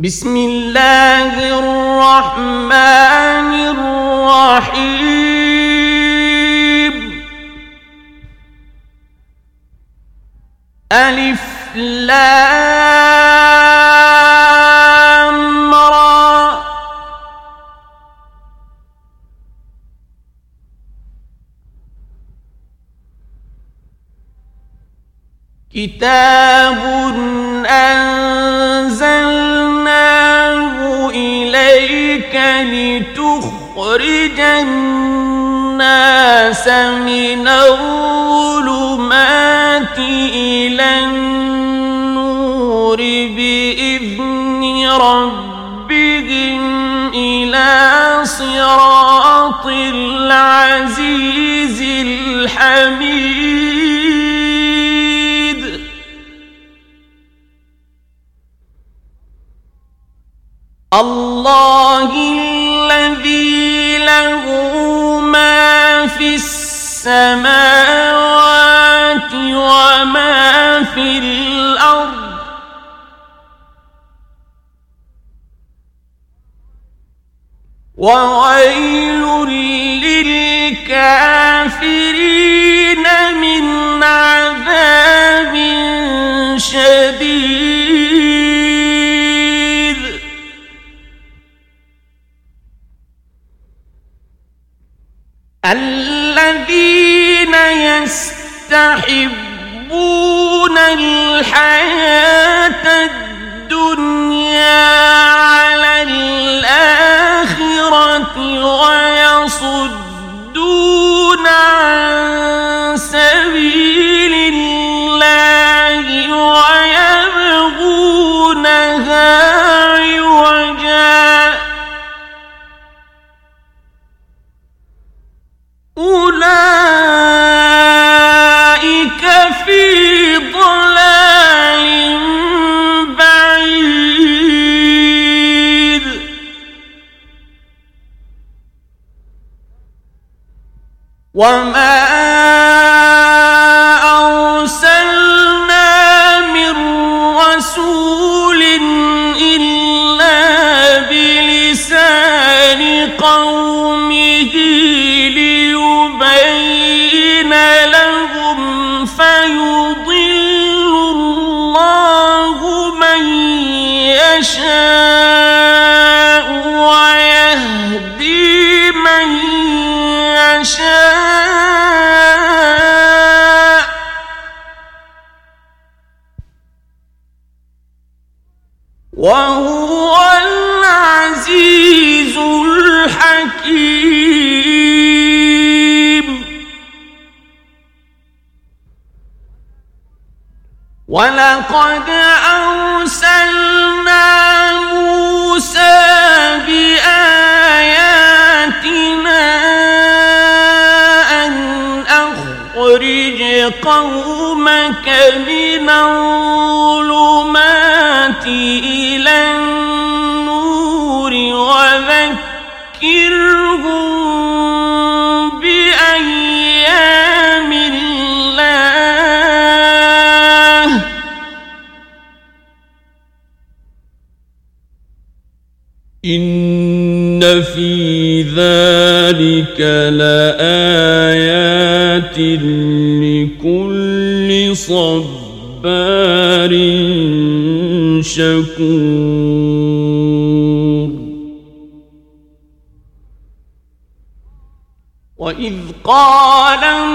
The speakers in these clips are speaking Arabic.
بسم الله الرحمن الرحيم. ألف لام را. كتاب أنزلناه إليك لتخرج الناس من الظلمات إلى النور بإذن ربهم إلى صراط العزيز الحميد. الله الذي له ما في السماوات وما في الأرض. وويل يستحبون الحياة الدنيا على الآخرة ويصدون عن وما ولقد أرسلنا موسى بآياتنا أن أخرج قومك من الظلمات إلى إن في ذلك لآيات لكل صبار شكور وإذ قال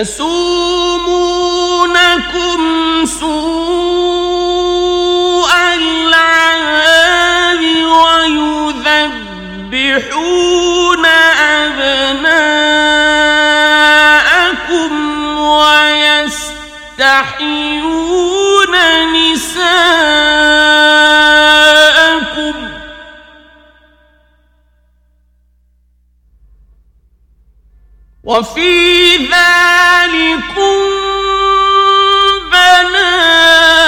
يسومونكم سوء العذاب ويذبحون أبناءكم ويستحيون نساءكم وفي ذلكم بلاء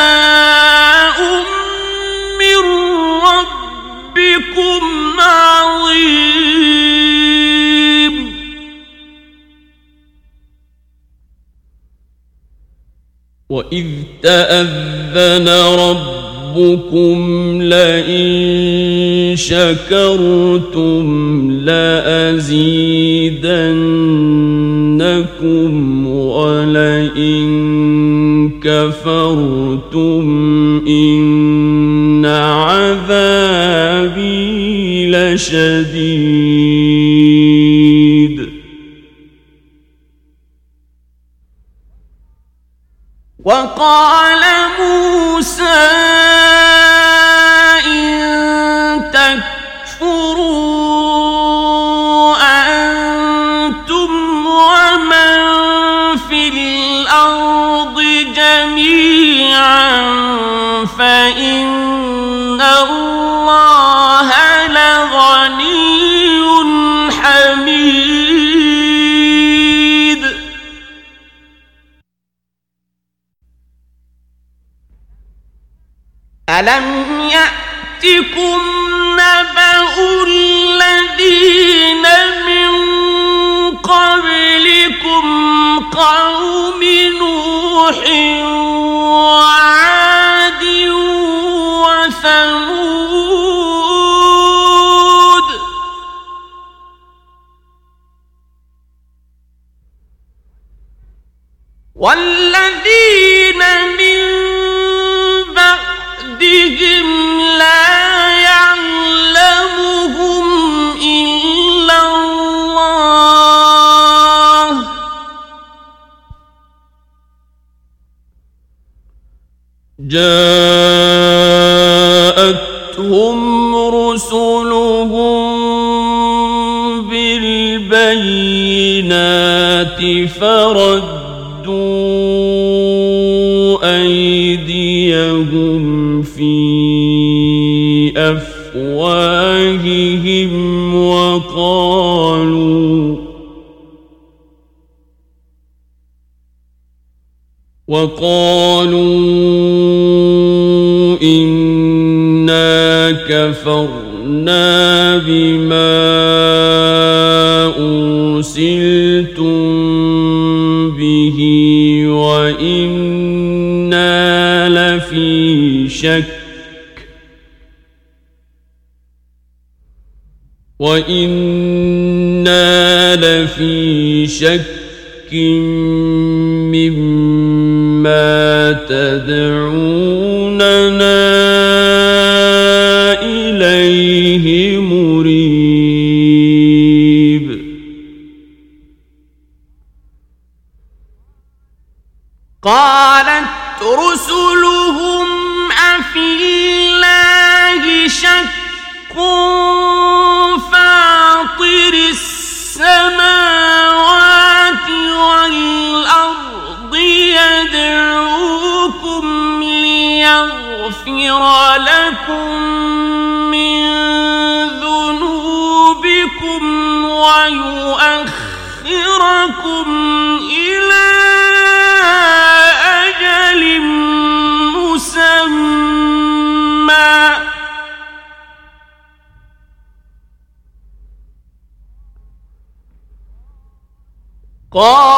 من ربكم عظيم. وإذ تأذن ربكم لئن شكرتم لأزيدنكم ولئن كفرتم إن عذابي لشديد. وقال جميعا فإن الله لغني حميد. ألم يأتكم والذين من بعدهم لا يعلمهم إلا الله. جاءتهم رسلهم بالبينات فردوا أيديهم في أفواههم وقالوا وقالوا إنا كفرنا شك. وإنا لفي شك مما تدعوننا ليغفر لكم من ذنوبكم ويؤخركم إلى أجل مسمى. قالوا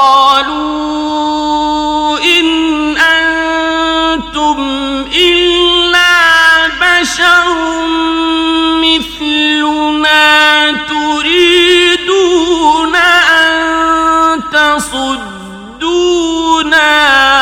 ما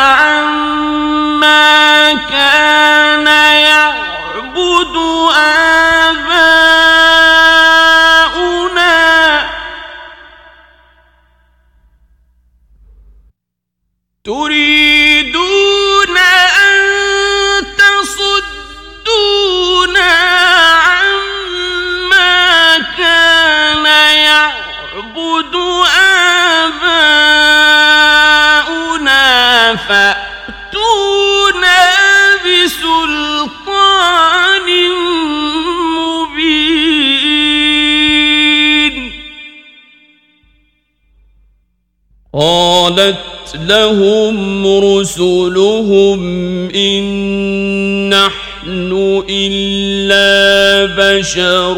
بسلطان مبين. قالت لهم رسلهم إن نحن إلا بشر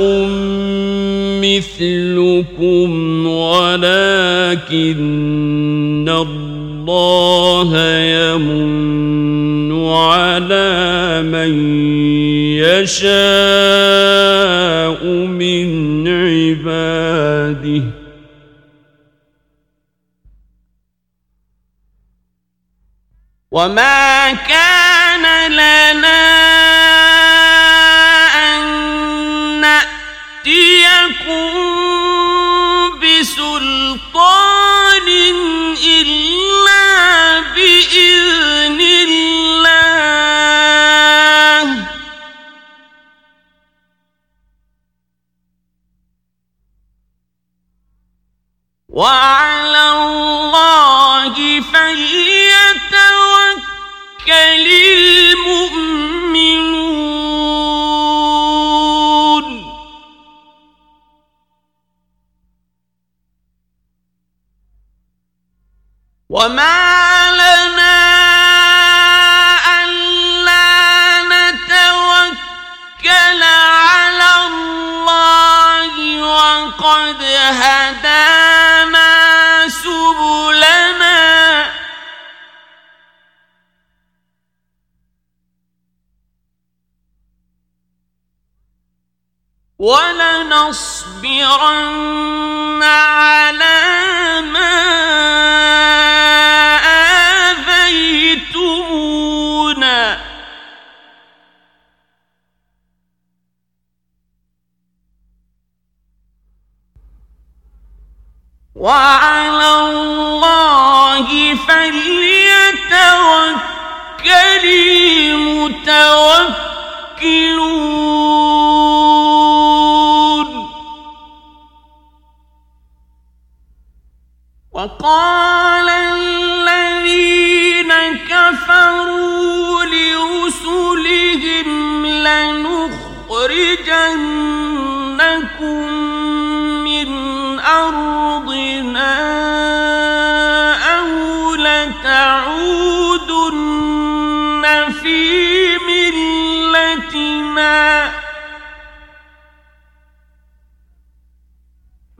مثلكم ولكن الله يمن على من يشاء من عباده. وما كان لنا فليتوكل المؤمنون وما ولنصبرن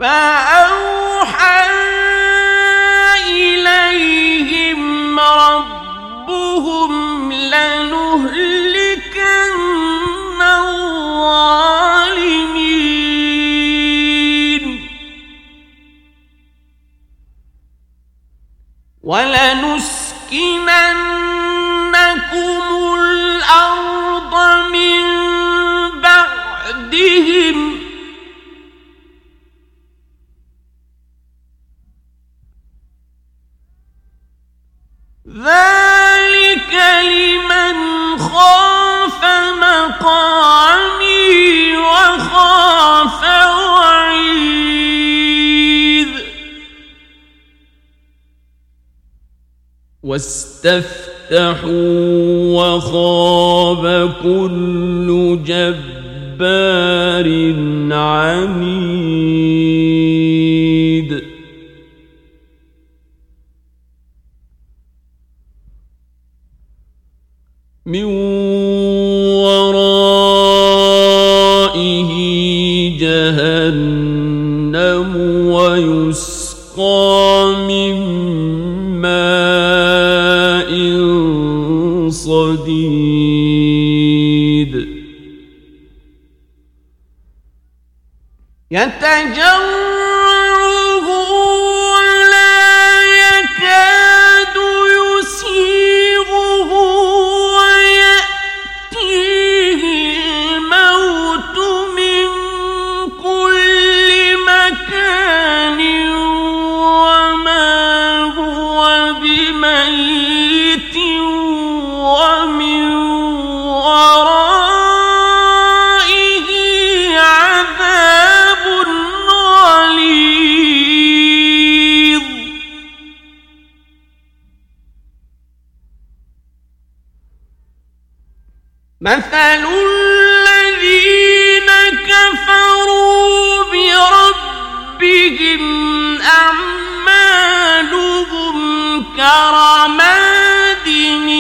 فأوحى إليهم ربهم لنهلكن الظالمين. ولنسكننكم واستفتحوا وخاب كل جبار عنيد. من يتجرعه مثل الذين كفروا بربهم أعمالهم كرماد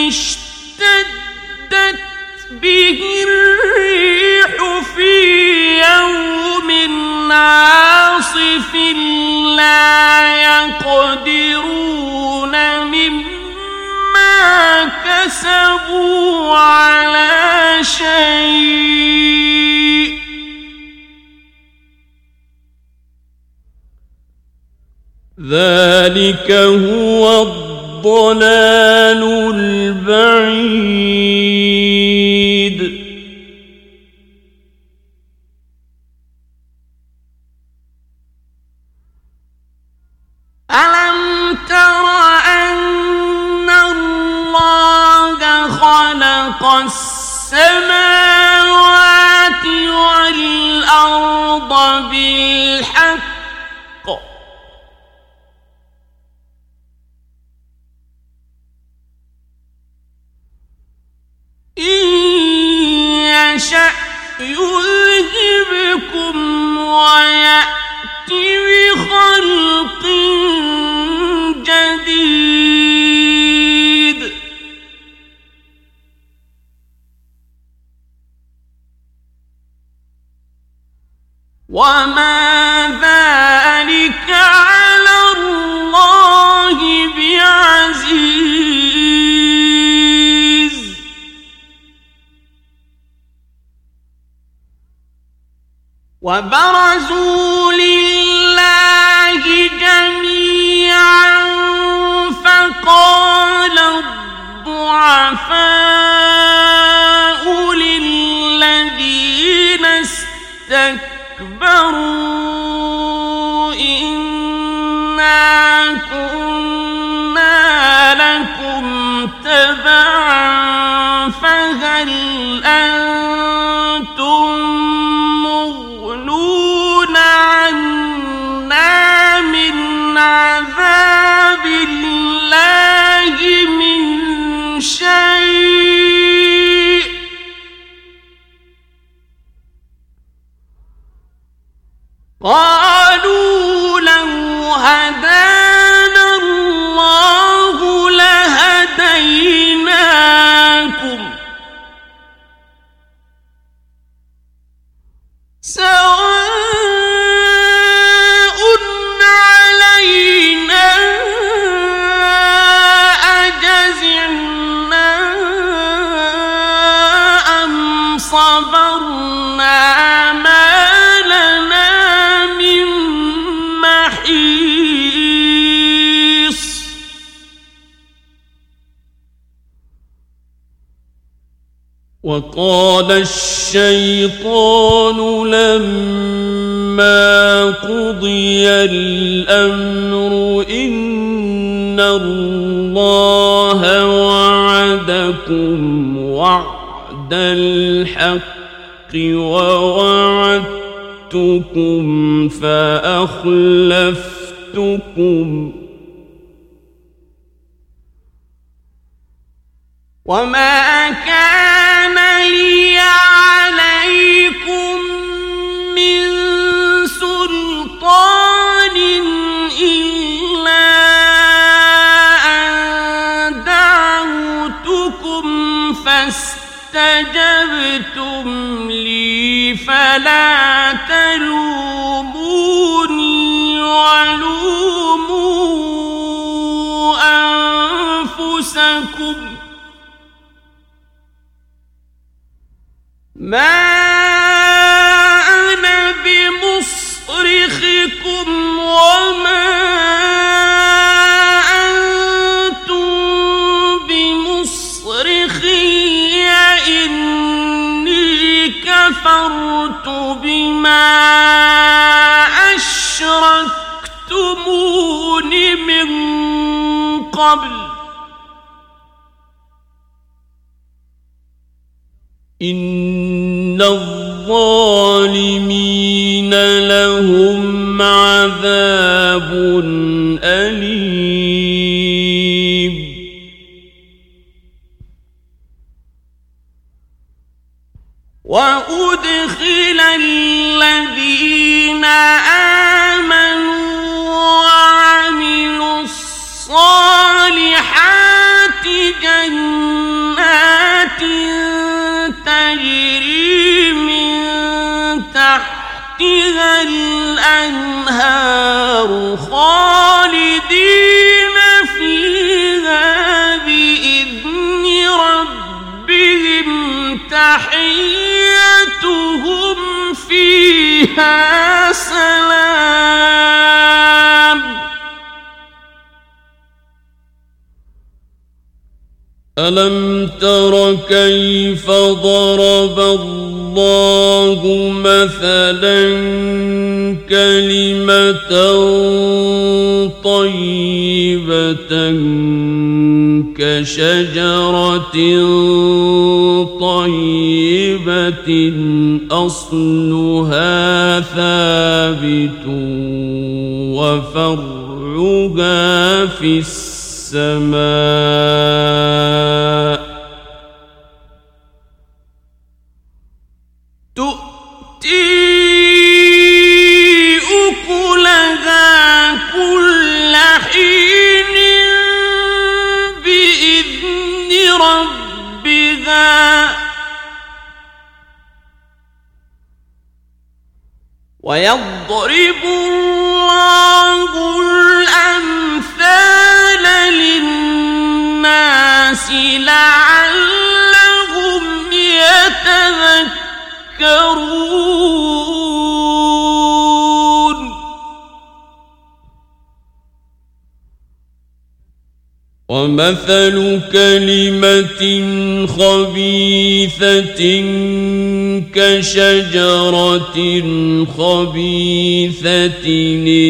اشتدت به الريح في يوم عاصف لا يقدرون مما كسبوا على شيء. ذلك هو الضلال البعيد. السماوات والأرض بالحق. إن يشأ يذهبكم ويأت بخلق وما ذلك على الله بعزيز. وبرزوا لله جميعا فقال الضعفاء فاخلفتكم وما كان لي عليكم من سلطان إلا أن دعوتكم فاستجبتم لي فلا ما أنا بمصرخكم وما أنتم بمصرخي إني كفرت بما أشركتمون من قبل ان الظالمين لهم عذاب اليم وأدخل الذين تحيتهم فيها سلام. ألم تر كيف ضرب الله مثلا كلمة طيبة كشجرة أصلها ثابت وفرعها في السماء. ويضرب الله الأمثال للناس لعلهم يتذكرون. ومثل كلمة خبيثة كشجرة خبيثة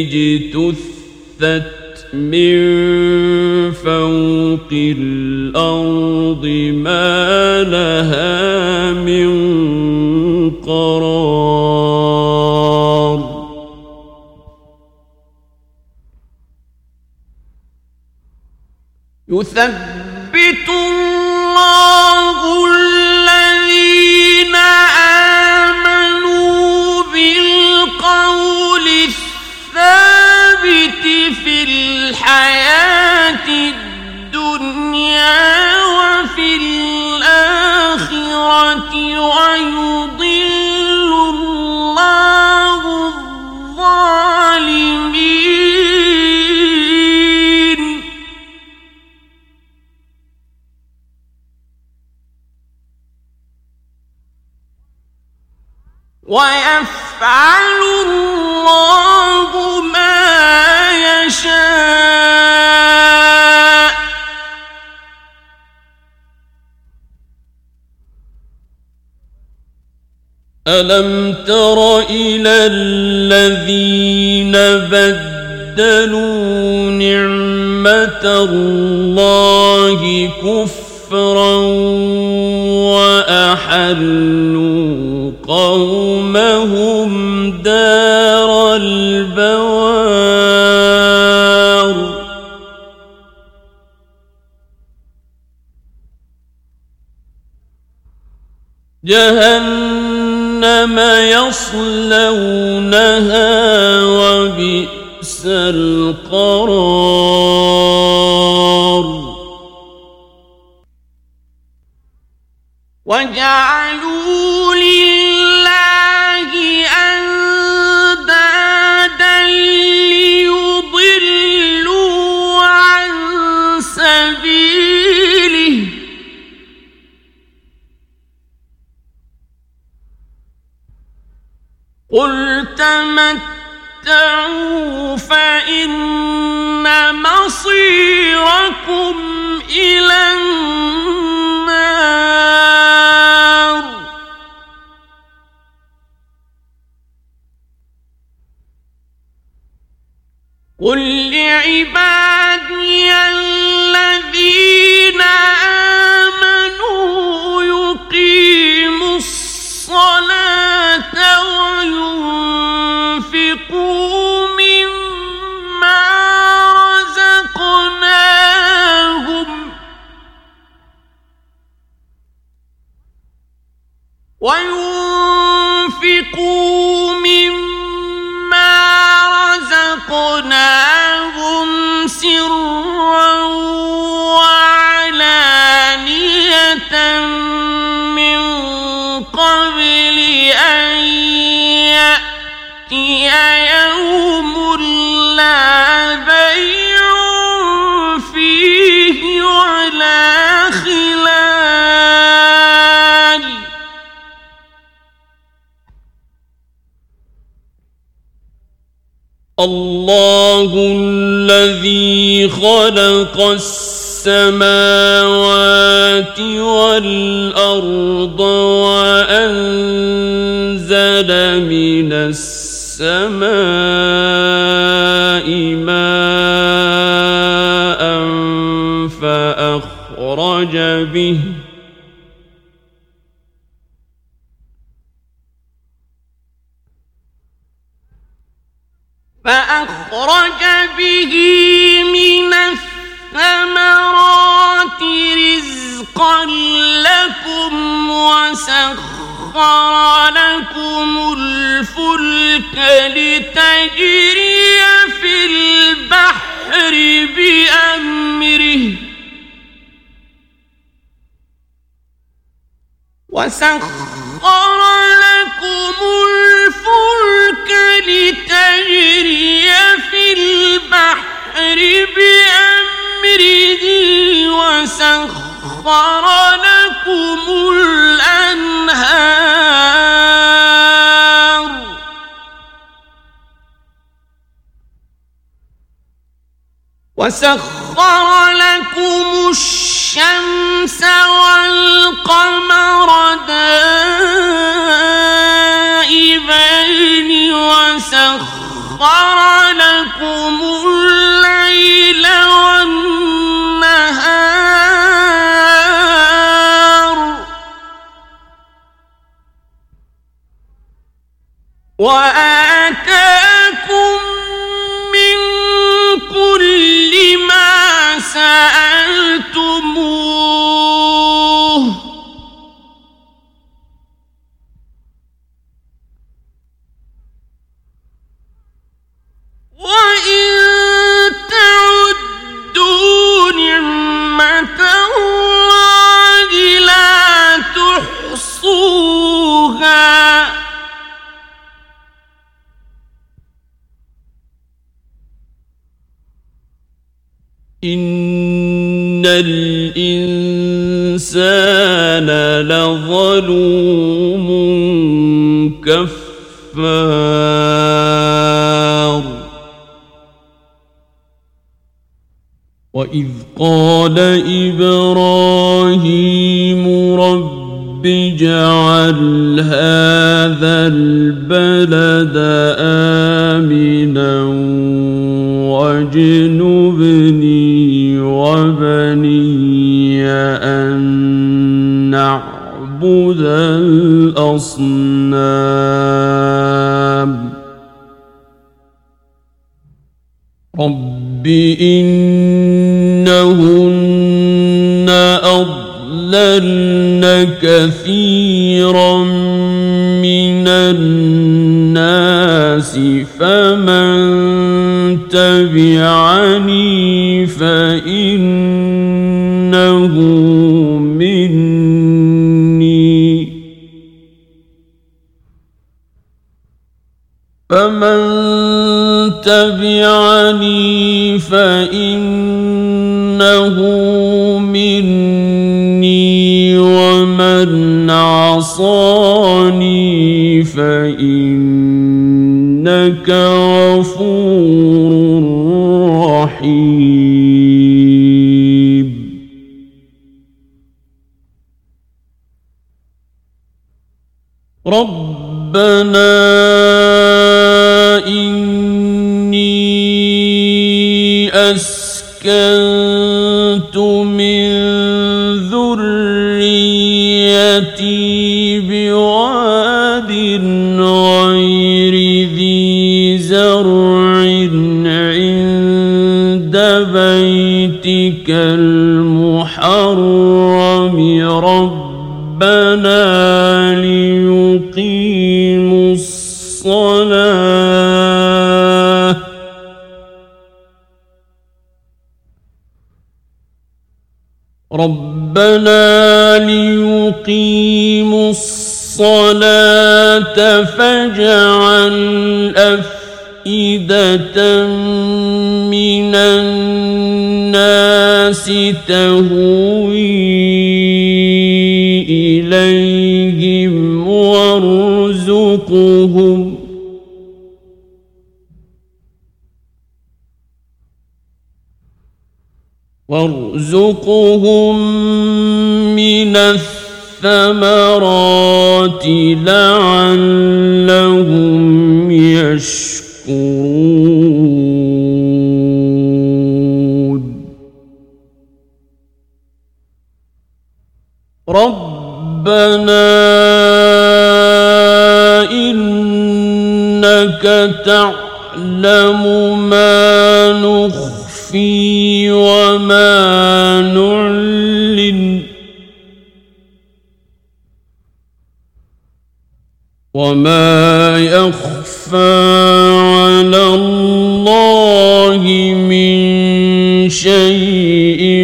اجتثت من فوق الأرض ما لها من قرار. يثبت الله ما يشاء. ألم تر إلى الذين بدلوا نعمة الله كفرا وأحلوا قومهم دار البوار جهنم يصلونها وبئس القرار وجعلوا قل تمتعوا فإن مصيركم إلى النار قل لعبادي وينفقوا مما رزقناهم سرا وعلانية من قبل أن يأتي يوم الله خلق السماوات والأرض وأنزل من السماء ماء فأخرج به فأخرج به من الثمرات رزقا لكم وسخر لكم الفلك لتجري في البحر بأمره. وسخر لكم الفلك لتجري في البحر بأمره وسخر لكم الأنهار. وسخر لكم الشمس والقمر دائبين وسخر لكم الليل والنهار. وآتاكم من كل ما سألتموه الإنسان لظلوم كفار. وإذ قال إبراهيم رب اجعل هذا البلد آمنا واجنبني نعبد الأصنام. رب إنهن أضللن كثيرا من الناس فمن تبعني فإنه تبعني فإنه مني ومن عصاني فإنك غفور رحيم. ربنا ليقيموا الصلاة. ربنا ليقيموا الصلاة فاجعل أفئدة من الناس تهوي إليهم وارزقهم. وارزقهم من الثمرات لعلهم يشكرون. ربنا إنك تعلم ما نخفي وما نعلن. وما يخفى على الله من شيء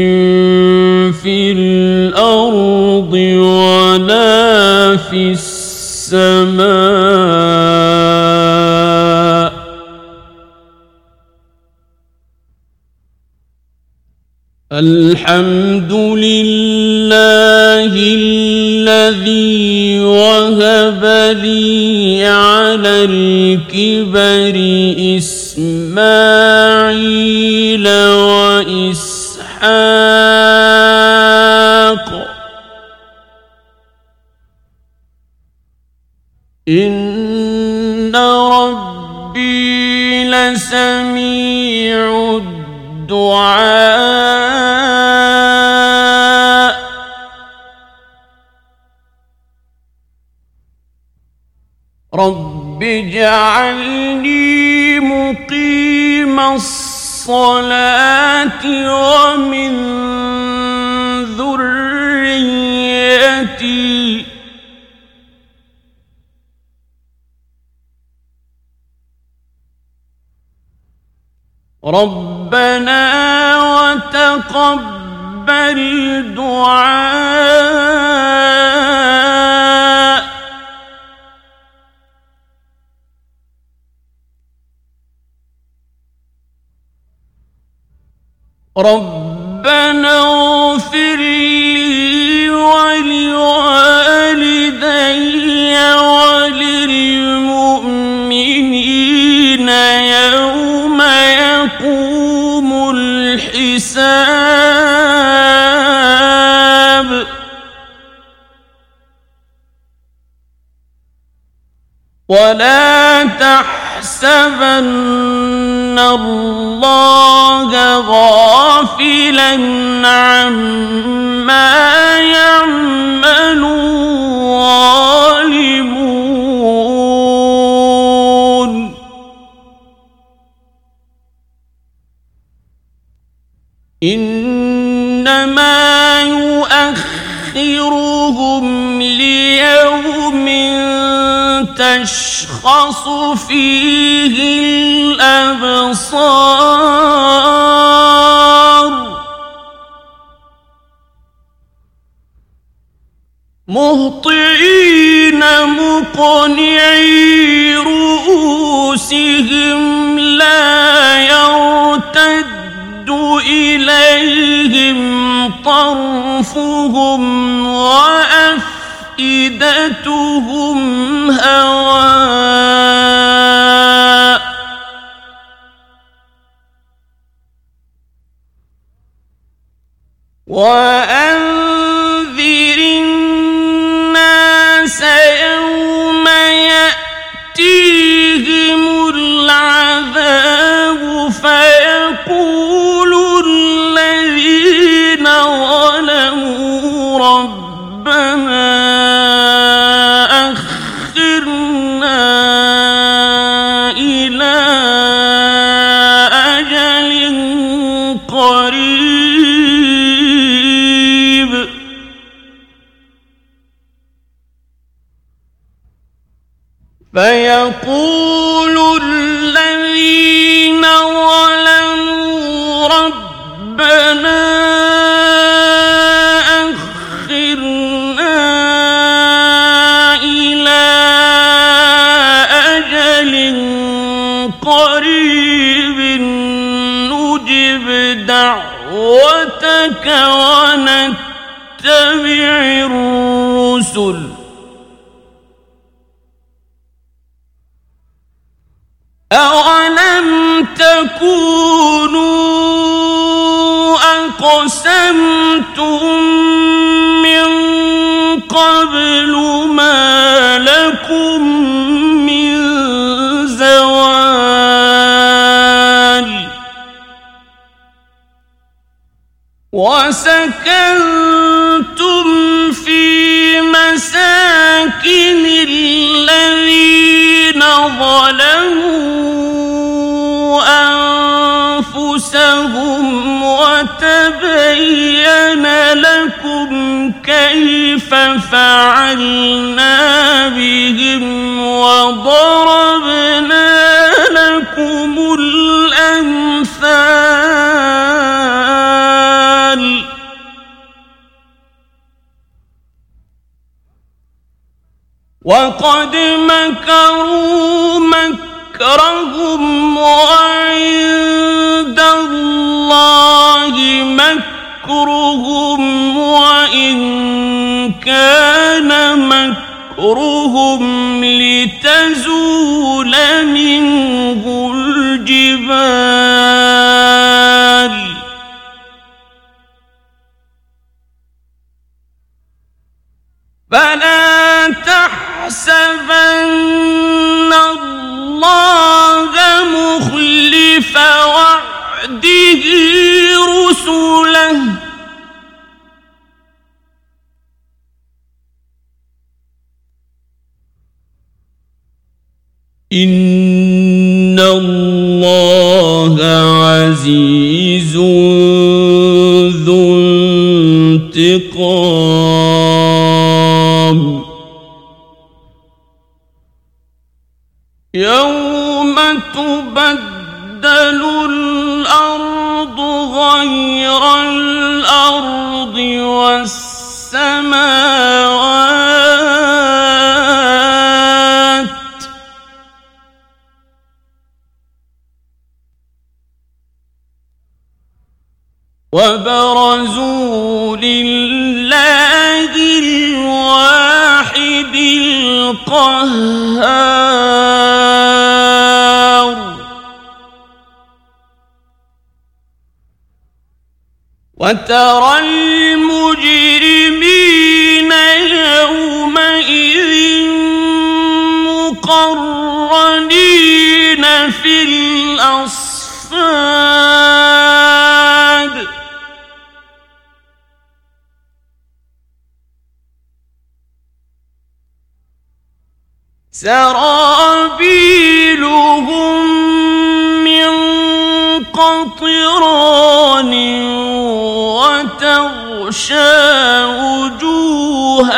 في السماء. الحمد لله الذي وهب لي على الكبر إسماعيل وإسحاق ربي لسميع الدعاء. رب اجعلني مقيم الصلاة ومن ذريتي ربنا وتقبل دعاء. ربنا اغفر لي ولوالدي وللمؤمنين الحساب. ولا تحسبن الله غافلا عما يعمل يؤخرهم ليوم تشخص فيه الأبصار مهطعين مقنعي رؤوسهم لا يرتد طرفهم وأفئدتهم هواء وأنذر فيقول الذين ظلموا ربنا أخرنا إلى أجل قريب نجب دعوتك ونتبع الرسل. وسكنتم في مساكن الذين ظلموا أنفسهم وتبين لكم كيف فعلنا بهم وضربنا وقد مكروا مكرهم وعند الله مكرهم وإن كان مكرهم لتزول منه الجبال. فلا تحسبن الله مخلف وعده رسله. إن الله عزيز ذو انتقام. يوم تبدل الأرض غير الأرض والسماوات وبرزوا لله الواحد القهار وترى المجرمين يومئذ مقرنين في الأصفاد. سرابيلهم وتغشى وجوههم